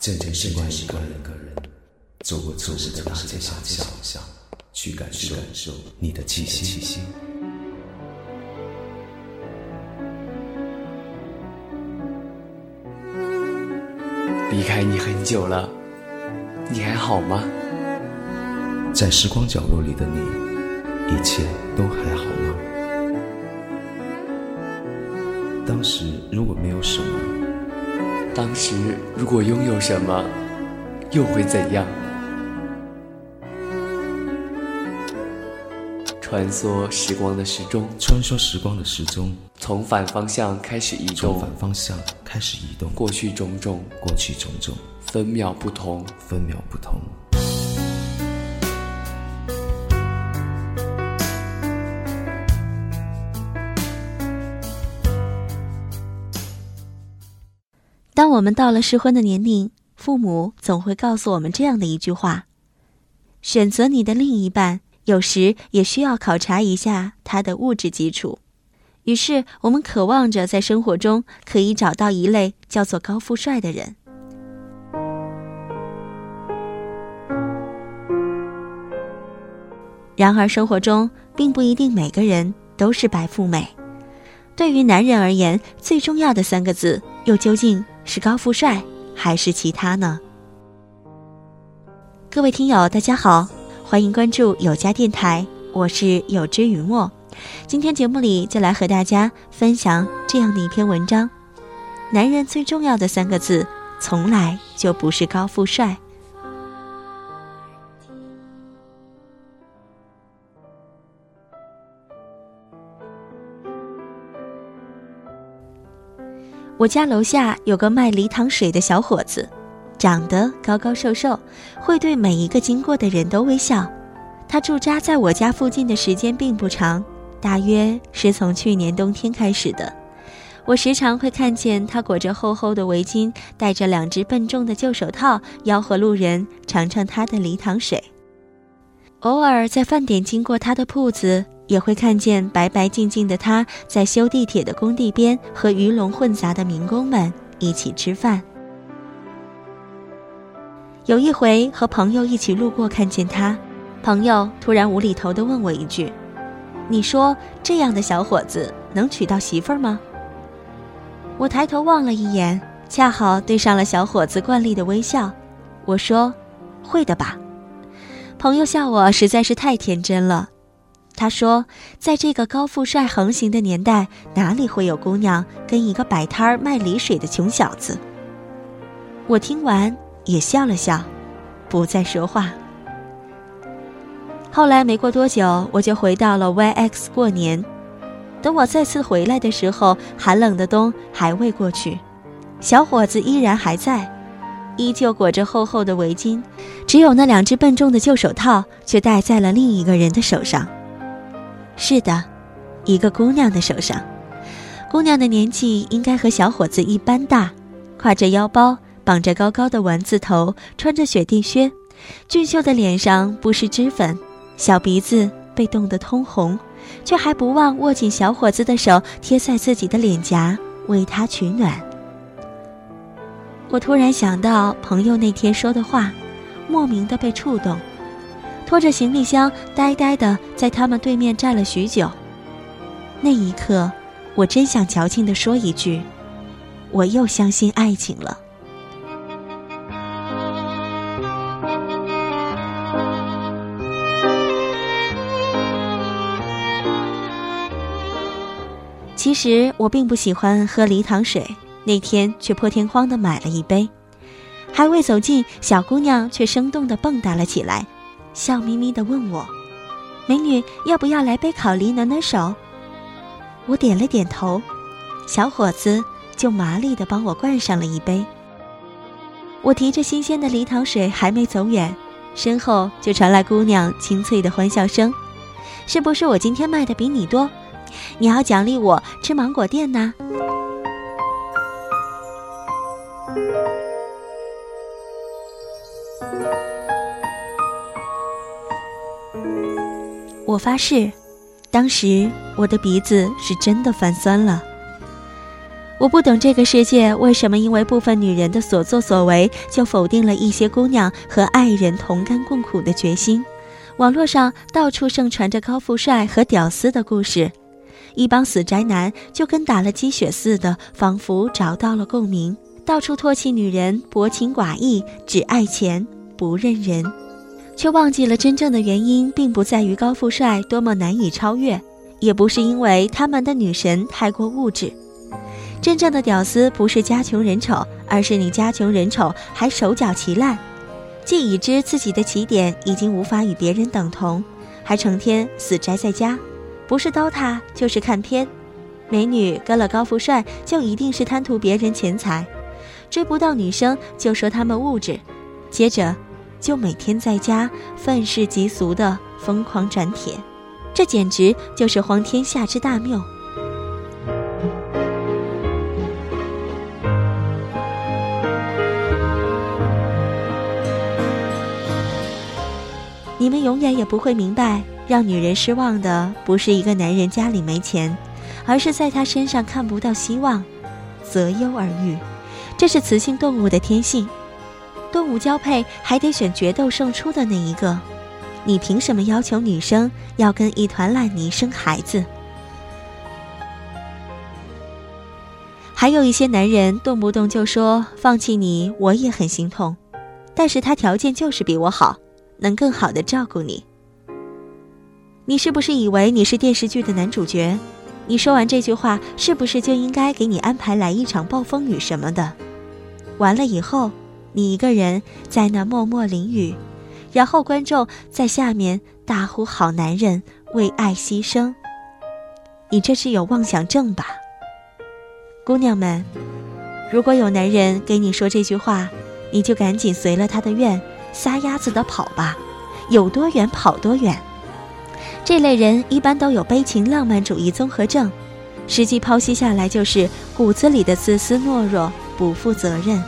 渐渐习惯一个人，走过错失的大街小巷，去感受你的气息。离开你很久了，你还好吗？在时光角落里的你，一切都还好吗？当时如果没有什么，当时如果拥有什么，又会怎样？穿梭时光的时钟，穿梭时光的时钟，从反方向开始移动，从反方向开始移动，过去种种，过去种种，分秒不同，分秒不同。我们到了适婚的年龄，父母总会告诉我们这样的一句话：选择你的另一半，有时也需要考察一下他的物质基础。于是，我们渴望着在生活中可以找到一类叫做高富帅的人。然而，生活中并不一定每个人都是白富美。对于男人而言，最重要的三个字又究竟？是高富帅还是其他呢？各位听友，大家好，欢迎关注有家电台，我是有知雨墨。今天节目里就来和大家分享这样的一篇文章：男人最重要的三个字，从来就不是高富帅。我家楼下有个卖梨糖水的小伙子，长得高高瘦瘦，会对每一个经过的人都微笑。他驻扎在我家附近的时间并不长，大约是从去年冬天开始的。我时常会看见他裹着厚厚的围巾，戴着两只笨重的旧手套，吆喝路人尝尝他的梨糖水。偶尔在饭点经过他的铺子。也会看见白白净净的他，在修地铁的工地边和鱼龙混杂的民工们一起吃饭。有一回和朋友一起路过，看见他，朋友突然无厘头地问我一句：“你说这样的小伙子能娶到媳妇儿吗？”我抬头望了一眼，恰好对上了小伙子惯例的微笑。我说：“会的吧。”朋友笑我实在是太天真了。他说：“在这个高富帅横行的年代，哪里会有姑娘跟一个摆摊儿卖梨水的穷小子？”我听完也笑了笑，不再说话。后来没过多久，我就回到了 YX 过年。等我再次回来的时候，寒冷的冬还未过去，小伙子依然还在，依旧裹着厚厚的围巾，只有那两只笨重的旧手套却戴在了另一个人的手上。是的，一个姑娘的手上。姑娘的年纪应该和小伙子一般大，挎着腰包，绑着高高的丸子头，穿着雪地靴，俊秀的脸上不施脂粉，小鼻子被冻得通红，却还不忘握紧小伙子的手，贴在自己的脸颊，为他取暖。我突然想到朋友那天说的话，莫名的被触动。拖着行李箱，呆呆的在他们对面站了许久。那一刻，我真想矫情的说一句：“我又相信爱情了。”其实我并不喜欢喝梨糖水，那天却破天荒的买了一杯。还未走近，小姑娘却生动的蹦跶了起来。笑眯眯地问我：“美女，要不要来杯烤梨暖暖手？”我点了点头，小伙子就麻利地帮我灌上了一杯。我提着新鲜的梨糖水还没走远，身后就传来姑娘清脆的欢笑声：“是不是我今天卖的比你多？你要奖励我吃芒果店呢？”我发誓，当时我的鼻子是真的泛酸了。我不懂这个世界为什么因为部分女人的所作所为，就否定了一些姑娘和爱人同甘共苦的决心。网络上到处盛传着高富帅和屌丝的故事，一帮死宅男就跟打了鸡血似的，仿佛找到了共鸣，到处唾弃女人薄情寡义，只爱钱不认人，却忘记了真正的原因，并不在于高富帅多么难以超越，也不是因为他们的女神太过物质。真正的屌丝不是家穷人丑，而是你家穷人丑还手脚齐烂，既已知自己的起点已经无法与别人等同，还成天死宅在家，不是刀塔就是看片。美女跟了高富帅就一定是贪图别人钱财，追不到女生就说他们物质，接着就每天在家愤世嫉俗的疯狂转帖，这简直就是荒天下之大谬。你们永远也不会明白，让女人失望的不是一个男人家里没钱，而是在他身上看不到希望，择优而育。这是雌性动物的天性。动物交配还得选决斗胜出的那一个，你凭什么要求女生要跟一团烂泥生孩子？还有一些男人动不动就说放弃你我也很心痛，但是他条件就是比我好。能更好的照顾你。你是不是以为你是电视剧的男主角？你说完这句话，是不是就应该给你安排来一场暴风雨什么的？完了以后，你一个人在那默默淋雨，然后观众在下面大呼“好男人，为爱牺牲”。你这是有妄想症吧？姑娘们，如果有男人给你说这句话，你就赶紧随了他的愿。撒丫子的跑吧，有多远跑多远。这类人一般都有悲情浪漫主义综合症，实际剖析下来就是骨子里的自私懦弱、不负责任。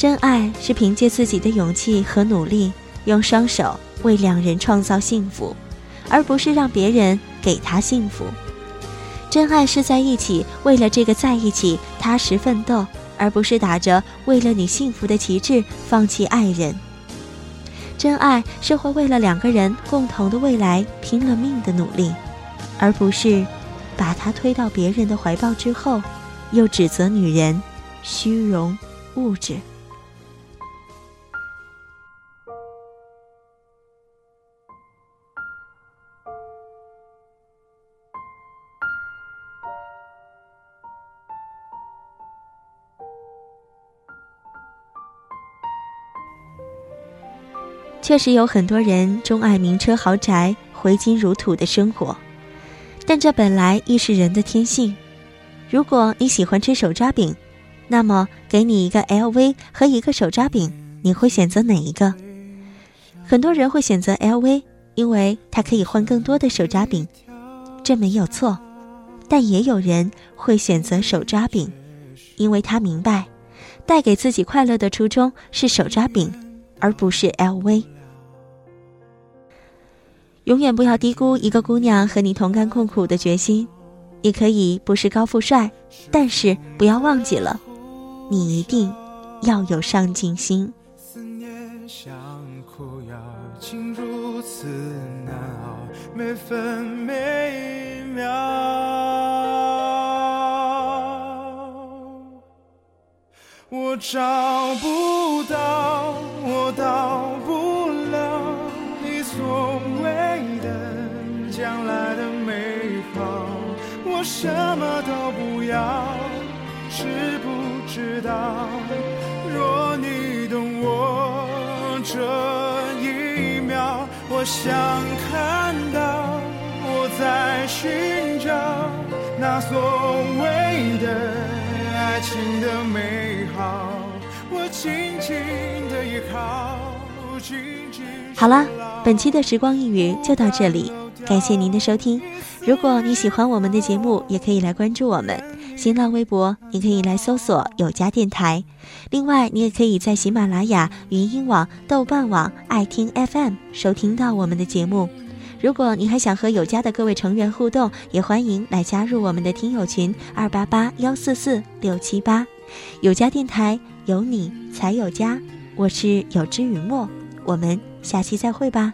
真爱是凭借自己的勇气和努力，用双手为两人创造幸福，而不是让别人给他幸福。真爱是在一起，为了这个在一起踏实奋斗。而不是打着为了你幸福的旗帜放弃爱人。真爱是会为了两个人共同的未来拼了命的努力，而不是把他推到别人的怀抱之后，又指责女人虚荣物质。确实有很多人钟爱名车豪宅、挥金如土的生活，但这本来亦是人的天性。如果你喜欢吃手抓饼，那么给你一个 LV 和一个手抓饼，你会选择哪一个？很多人会选择 LV，因为它可以换更多的手抓饼，这没有错。但也有人会选择手抓饼，因为他明白，带给自己快乐的初衷是手抓饼，而不是 LV。永远不要低估一个姑娘和你同甘共苦的决心。你可以不是高富帅，但是不要忘记了，你一定要有上进心。思念像苦药，竟如此难熬，每分每秒。我找不到，我到我什么都不要，知不知道？若你懂我这一秒，我想看到我在寻找那所谓的爱情的美好，我紧紧的依靠。紧紧好了，本期的时光一语就到这里。感谢您的收听，如果你喜欢我们的节目，也可以来关注我们新浪微博，你可以来搜索有家电台。另外，你也可以在喜马拉雅、云音网、豆瓣网、爱听 FM 收听到我们的节目。如果你还想和有家的各位成员互动，也欢迎来加入我们的听友群二八八幺四四六七八。有家电台，有你才有家。我是有知雨墨，我们下期再会吧。